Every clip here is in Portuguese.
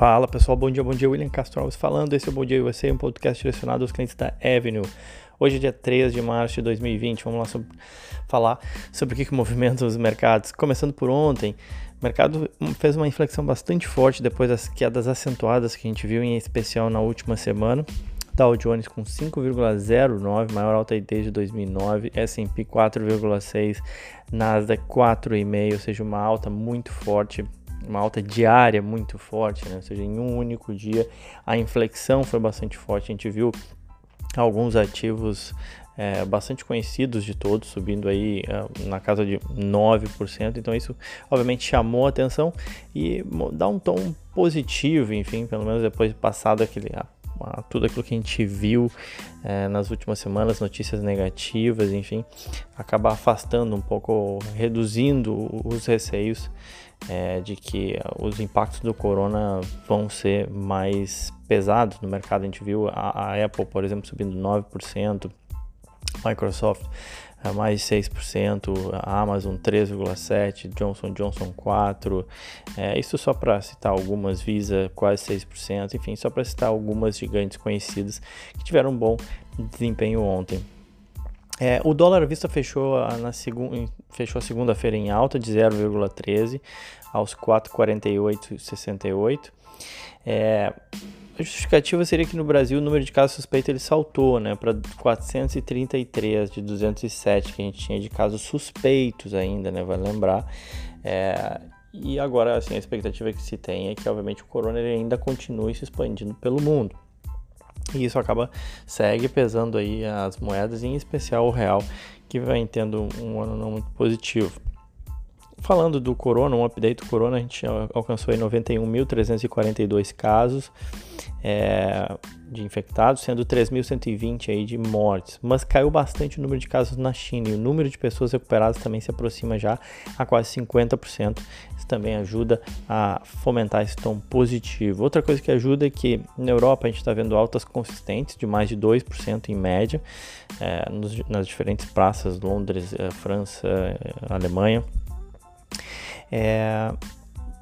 Fala pessoal, bom dia, bom dia. William Castro Alves falando. Esse é o Bom Dia USA, um podcast direcionado aos clientes da Avenue. Hoje é dia 3 de março de 2020. Vamos lá sobre, falar sobre o que, que movimenta os mercados. Começando por ontem, o mercado fez uma inflexão bastante forte depois das quedas acentuadas que a gente viu, em especial na última semana. Dow Jones com 5,09, maior alta desde 2009, S&P 4,6, Nasdaq 4,5, ou seja, uma alta muito forte uma alta diária muito forte, né? ou seja, em um único dia a inflexão foi bastante forte. A gente viu alguns ativos é, bastante conhecidos de todos, subindo aí é, na casa de 9%. Então isso obviamente chamou atenção e dá um tom positivo, enfim, pelo menos depois de passado aquele tudo aquilo que a gente viu é, nas últimas semanas, notícias negativas, enfim, acaba afastando um pouco, reduzindo os receios é, de que os impactos do corona vão ser mais pesados no mercado. A gente viu a, a Apple, por exemplo, subindo 9%, Microsoft é, mais 6%, a Amazon 3,7%, Johnson Johnson 4%, é, isso só para citar algumas, Visa quase 6%, enfim, só para citar algumas gigantes conhecidas que tiveram um bom desempenho ontem. É, o dólar à vista fechou, a, na fechou segunda-feira em alta de 0,13 aos 4,48,68. É, a justificativa seria que no Brasil o número de casos suspeitos ele saltou né, para 433 de 207 que a gente tinha de casos suspeitos ainda, né, vai lembrar. É, e agora assim, a expectativa que se tem é que obviamente o corona ainda continue se expandindo pelo mundo. E isso acaba segue pesando aí as moedas, em especial o real, que vem tendo um ano não muito positivo. Falando do corona, um update do corona, a gente alcançou aí 91.342 casos é, de infectados, sendo 3.120 aí de mortes. Mas caiu bastante o número de casos na China e o número de pessoas recuperadas também se aproxima já a quase 50%. Também ajuda a fomentar esse tom positivo. Outra coisa que ajuda é que na Europa a gente está vendo altas consistentes de mais de 2% em média é, nos, nas diferentes praças, Londres, é, França, é, Alemanha. É,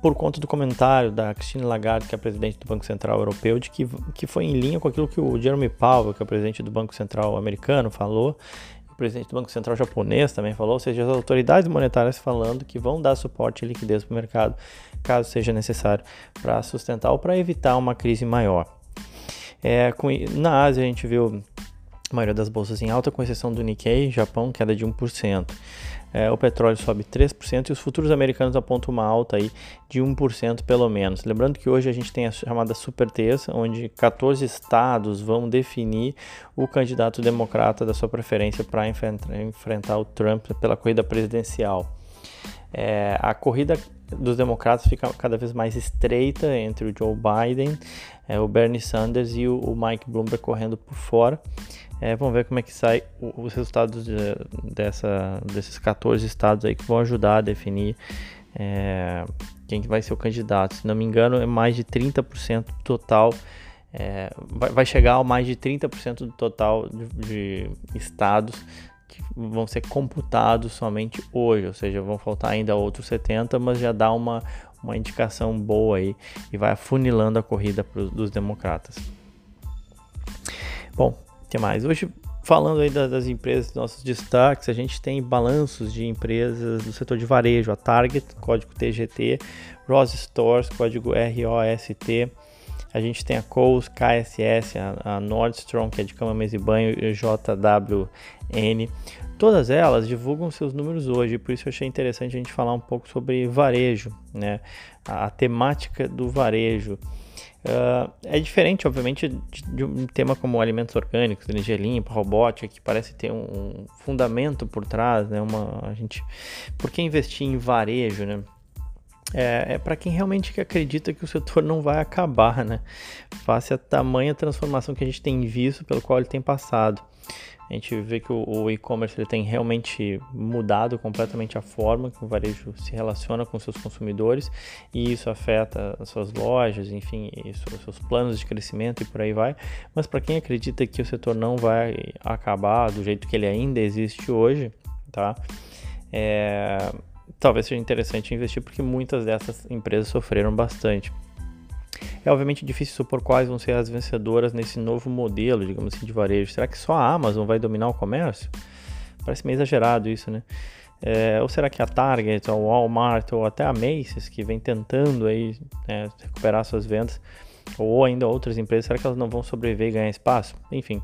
por conta do comentário da Christine Lagarde, que é a presidente do Banco Central Europeu, de que, que foi em linha com aquilo que o Jeremy Powell, que é o presidente do Banco Central americano, falou, presidente do Banco Central japonês também falou, ou seja, as autoridades monetárias falando que vão dar suporte e liquidez para o mercado, caso seja necessário, para sustentar ou para evitar uma crise maior. É, com, na Ásia a gente viu a maioria das bolsas em alta, com exceção do Nikkei, Japão, queda de 1% é, o petróleo sobe 3% e os futuros americanos apontam uma alta aí de 1% pelo menos. Lembrando que hoje a gente tem a chamada super terça, onde 14 estados vão definir o candidato democrata da sua preferência para enfrentar o Trump pela corrida presidencial. É, a corrida dos democratas fica cada vez mais estreita entre o Joe Biden, é, o Bernie Sanders e o, o Mike Bloomberg correndo por fora. É, vamos ver como é que sai os resultados de, dessa, desses 14 estados aí que vão ajudar a definir é, quem vai ser o candidato. Se não me engano, é mais de 30% do total. É, vai, vai, chegar a mais de 30% do total de, de estados que vão ser computados somente hoje, ou seja, vão faltar ainda outros 70, mas já dá uma, uma indicação boa aí e vai afunilando a corrida dos democratas. Bom, que mais? Hoje, falando aí das, empresas, nossos destaques, a gente tem balanços de empresas do setor de varejo, a Target, código TGT, Ross Stores, código ROST, a gente tem a Coles, KSS, a, a Nordstrom, que é de cama, mesa e banho, e JWN. Todas elas divulgam seus números hoje, por isso eu achei interessante a gente falar um pouco sobre varejo, né? a, a temática do varejo. Uh, é diferente, obviamente, de, de, um tema como alimentos orgânicos, energia limpa, robótica, que parece ter um, fundamento por trás, né? Uma, a gente, por que investir em varejo, né? É, é para quem realmente acredita que o setor não vai acabar, né? Face a tamanha transformação que a gente tem visto, pelo qual ele tem passado. A gente vê que o, o e-commerce tem realmente mudado completamente a forma que o varejo se relaciona com seus consumidores e isso afeta as suas lojas, enfim, os seus planos de crescimento e por aí vai. Mas para quem acredita que o setor não vai acabar do jeito que ele ainda existe hoje, tá? É, talvez seja interessante investir porque muitas dessas empresas sofreram bastante. É obviamente difícil supor quais vão ser as vencedoras nesse novo modelo, digamos assim, de varejo. Será que só a Amazon vai dominar o comércio? Parece meio exagerado isso, né? É, ou será que a Target, ou Walmart, ou até a Macy's, que vem tentando aí né, recuperar suas vendas, ou ainda outras empresas, será que elas não vão sobreviver e ganhar espaço? Enfim,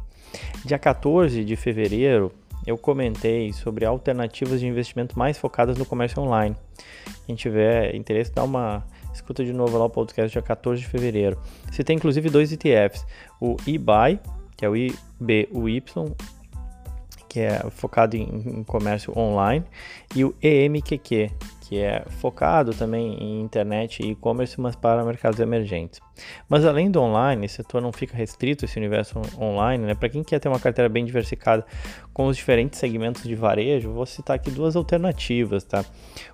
dia 14 de fevereiro, eu comentei sobre alternativas de investimento mais focadas no comércio online. Quem tiver interesse, dá uma escuta de novo lá o podcast dia 14 de fevereiro. Você tem inclusive dois ETFs, o eBuy, que é o IBUY, que é focado em, em comércio online, e o EMQQ, que é focado também em internet e e-commerce, mas para mercados emergentes. Mas além do online, esse setor não fica restrito esse universo online, né? Para quem quer ter uma carteira bem diversificada com os diferentes segmentos de varejo, vou citar aqui duas alternativas, tá?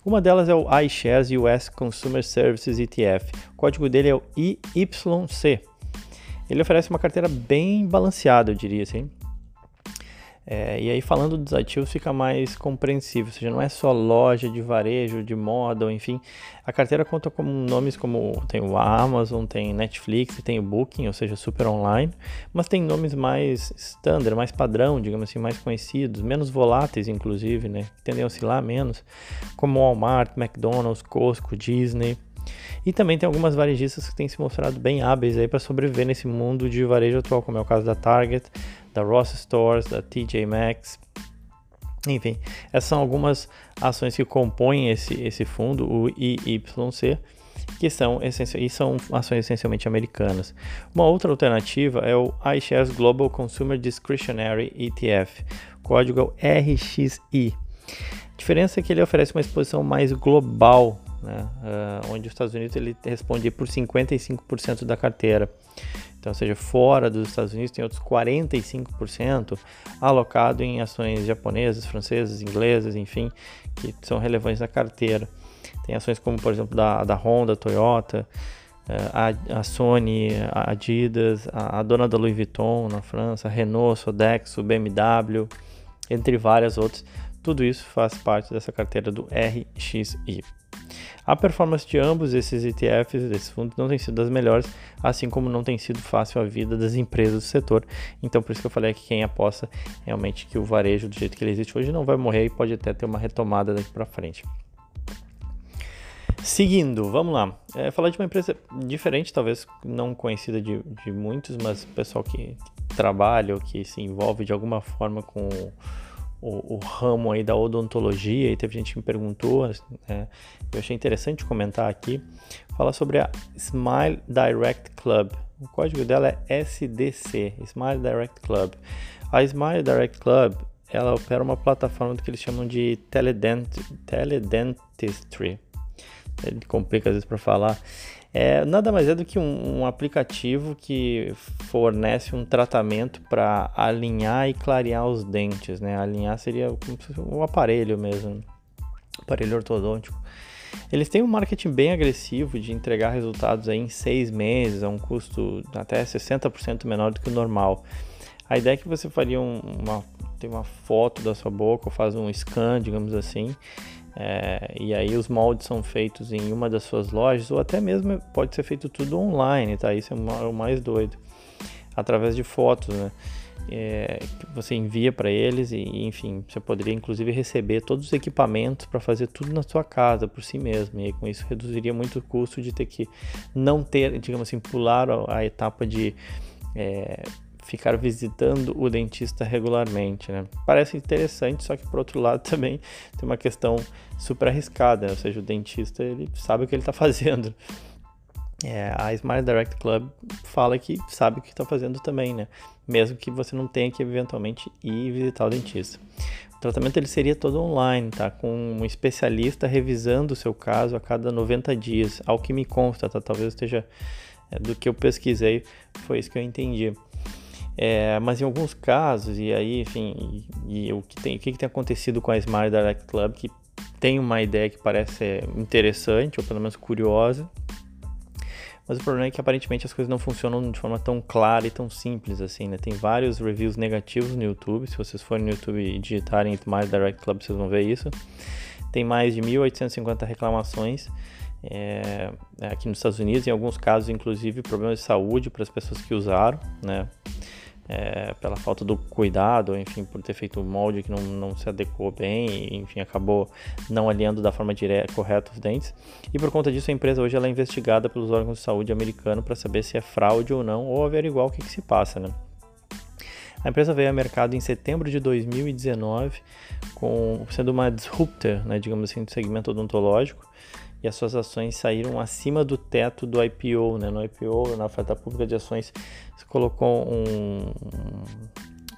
Uma delas é o iShares US Consumer Services ETF. O código dele é o IYC. Ele oferece uma carteira bem balanceada, eu diria assim é, e aí falando dos ativos fica mais compreensível, ou seja, não é só loja de varejo, de moda, ou enfim, a carteira conta com nomes como tem o Amazon, tem Netflix, tem o Booking, ou seja, super online, mas tem nomes mais standard, mais padrão, digamos assim, mais conhecidos, menos voláteis inclusive, né, tendem a oscilar menos, como Walmart, McDonald's, Costco, Disney, e também tem algumas varejistas que têm se mostrado bem hábeis aí para sobreviver nesse mundo de varejo atual, como é o caso da Target, da Ross Stores, da TJ Maxx. Enfim, essas são algumas ações que compõem esse, esse fundo, o IYC, que são, e são ações essencialmente americanas. Uma outra alternativa é o iShares Global Consumer Discretionary ETF, código RXI. A diferença é que ele oferece uma exposição mais global né? Uh, onde os Estados Unidos ele responde por 55% da carteira. Então, seja, fora dos Estados Unidos tem outros 45% alocado em ações japonesas, francesas, inglesas, enfim, que são relevantes na carteira. Tem ações como, por exemplo, da, da Honda, Toyota, eh, a, a Sony, a Adidas, a, a, dona da Louis Vuitton na França, a Renault, Sodexo, BMW, entre várias outras. Tudo isso faz parte dessa carteira do RXI. A performance de ambos esses ETFs, desses fundos, não tem sido das melhores, assim como não tem sido fácil a vida das empresas do setor. Então, por isso que eu falei que quem aposta realmente que o varejo, do jeito que ele existe hoje, não vai morrer e pode até ter uma retomada daqui para frente. Seguindo, vamos lá. É, falar de uma empresa diferente, talvez não conhecida de, de muitos, mas pessoal que trabalha ou que se envolve de alguma forma com o, o, ramo aí da odontologia e teve gente que me perguntou, né, eu achei interessante comentar aqui, fala sobre a Smile Direct Club. O código dela é SDC, Smile Direct Club. A Smile Direct Club, ela opera uma plataforma que eles chamam de teledent teledentistry. Ele complica às vezes para falar é nada mais é do que um, um aplicativo que fornece um tratamento para alinhar e clarear os dentes, né? Alinhar seria um aparelho mesmo, aparelho ortodôntico. Eles têm um marketing bem agressivo de entregar resultados em seis meses a um custo até 60% menor do que o normal. A ideia é que você faria um, uma, tem uma foto da sua boca ou faz um scan, digamos assim, é, e aí os moldes são feitos em uma das suas lojas, ou até mesmo pode ser feito tudo online, tá? Isso é o mais doido. Através de fotos, né? É, você envia para eles e, enfim, você poderia inclusive receber todos os equipamentos para fazer tudo na sua casa por si mesmo. E com isso reduziria muito o custo de ter que não ter, digamos assim, pular a, a etapa de é, ficar visitando o dentista regularmente, né? Parece interessante, só que por outro lado também tem uma questão super arriscada, né? ou seja, o dentista ele sabe o que ele está fazendo. É, a Smart Direct Club fala que sabe o que está fazendo também, né? Mesmo que você não tenha que eventualmente ir visitar o dentista. O tratamento ele seria todo online, tá? Com um especialista revisando o seu caso a cada 90 dias, ao que me consta, tá? Talvez esteja é, do que eu pesquisei, foi isso que eu entendi. É, mas em alguns casos, e aí, enfim, e, e o, que tem, o que tem acontecido com a Smart Direct Club, que tem uma ideia que parece interessante, ou pelo menos curiosa, mas o problema é que aparentemente as coisas não funcionam de forma tão clara e tão simples assim, né? Tem vários reviews negativos no YouTube, se vocês forem no YouTube e digitarem Smart Direct Club, vocês vão ver isso. Tem mais de 1.850 reclamações é, aqui nos Estados Unidos, em alguns casos, inclusive, problemas de saúde para as pessoas que usaram, né? É, pela falta do cuidado, enfim, por ter feito um molde que não, não se adequou bem, enfim, acabou não alinhando da forma direta, correta os dentes. E por conta disso, a empresa hoje ela é investigada pelos órgãos de saúde americanos para saber se é fraude ou não, ou averiguar o que, que se passa, né? A empresa veio ao mercado em setembro de 2019, com, sendo uma disruptor, né, digamos assim, do segmento odontológico, e as suas ações saíram acima do teto do IPO. Né? No IPO, na oferta pública de ações, se colocou um,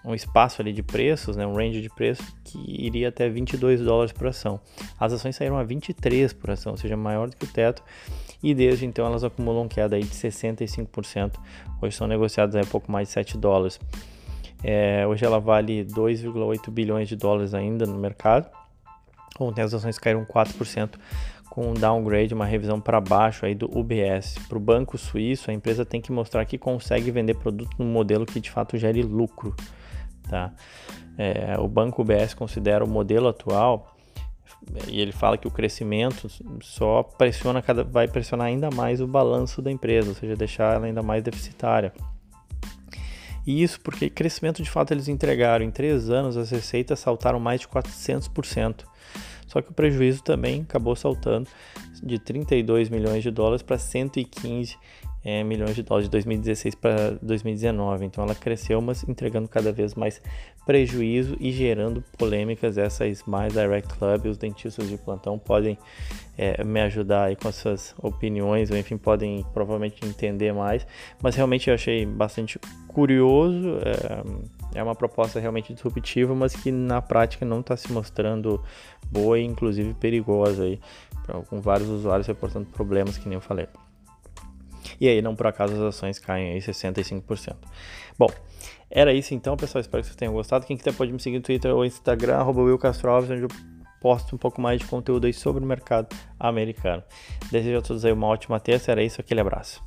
um espaço ali de preços, né, um range de preços que iria até 22 dólares por ação. As ações saíram a 23 por ação, ou seja, maior do que o teto, e desde então elas acumulam queda aí de 65%. Hoje são negociadas a pouco mais de 7 dólares. É, hoje ela vale 2,8 bilhões de dólares ainda no mercado. Ontem as ações caíram 4%, com um downgrade, uma revisão para baixo aí do UBS. Para o banco suíço, a empresa tem que mostrar que consegue vender produto no modelo que de fato gere lucro. Tá? É, o banco UBS considera o modelo atual e ele fala que o crescimento só pressiona cada, vai pressionar ainda mais o balanço da empresa, ou seja, deixar ela ainda mais deficitária. E isso porque crescimento de fato eles entregaram. Em três anos as receitas saltaram mais de 400%. Só que o prejuízo também acabou saltando de 32 milhões de dólares para 115 é, milhões de dólares de 2016 para 2019. Então ela cresceu, mas entregando cada vez mais prejuízo e gerando polêmicas. Essa Smile Direct Club, os dentistas de plantão podem é, me ajudar aí com as suas opiniões, ou enfim, podem provavelmente entender mais. Mas realmente eu achei bastante curioso. É, é uma proposta realmente disruptiva, mas que na prática não está se mostrando boa e inclusive perigosa aí, com vários usuários reportando problemas, que nem eu falei. E aí, não por acaso, as ações caem aí 65%. Bom, era isso então, pessoal. Espero que vocês tenham gostado. Quem quiser pode me seguir no Twitter ou Instagram, arroba onde eu posto um pouco mais de conteúdo aí sobre o mercado americano. Desejo a todos aí uma ótima terça. Era isso, aquele abraço.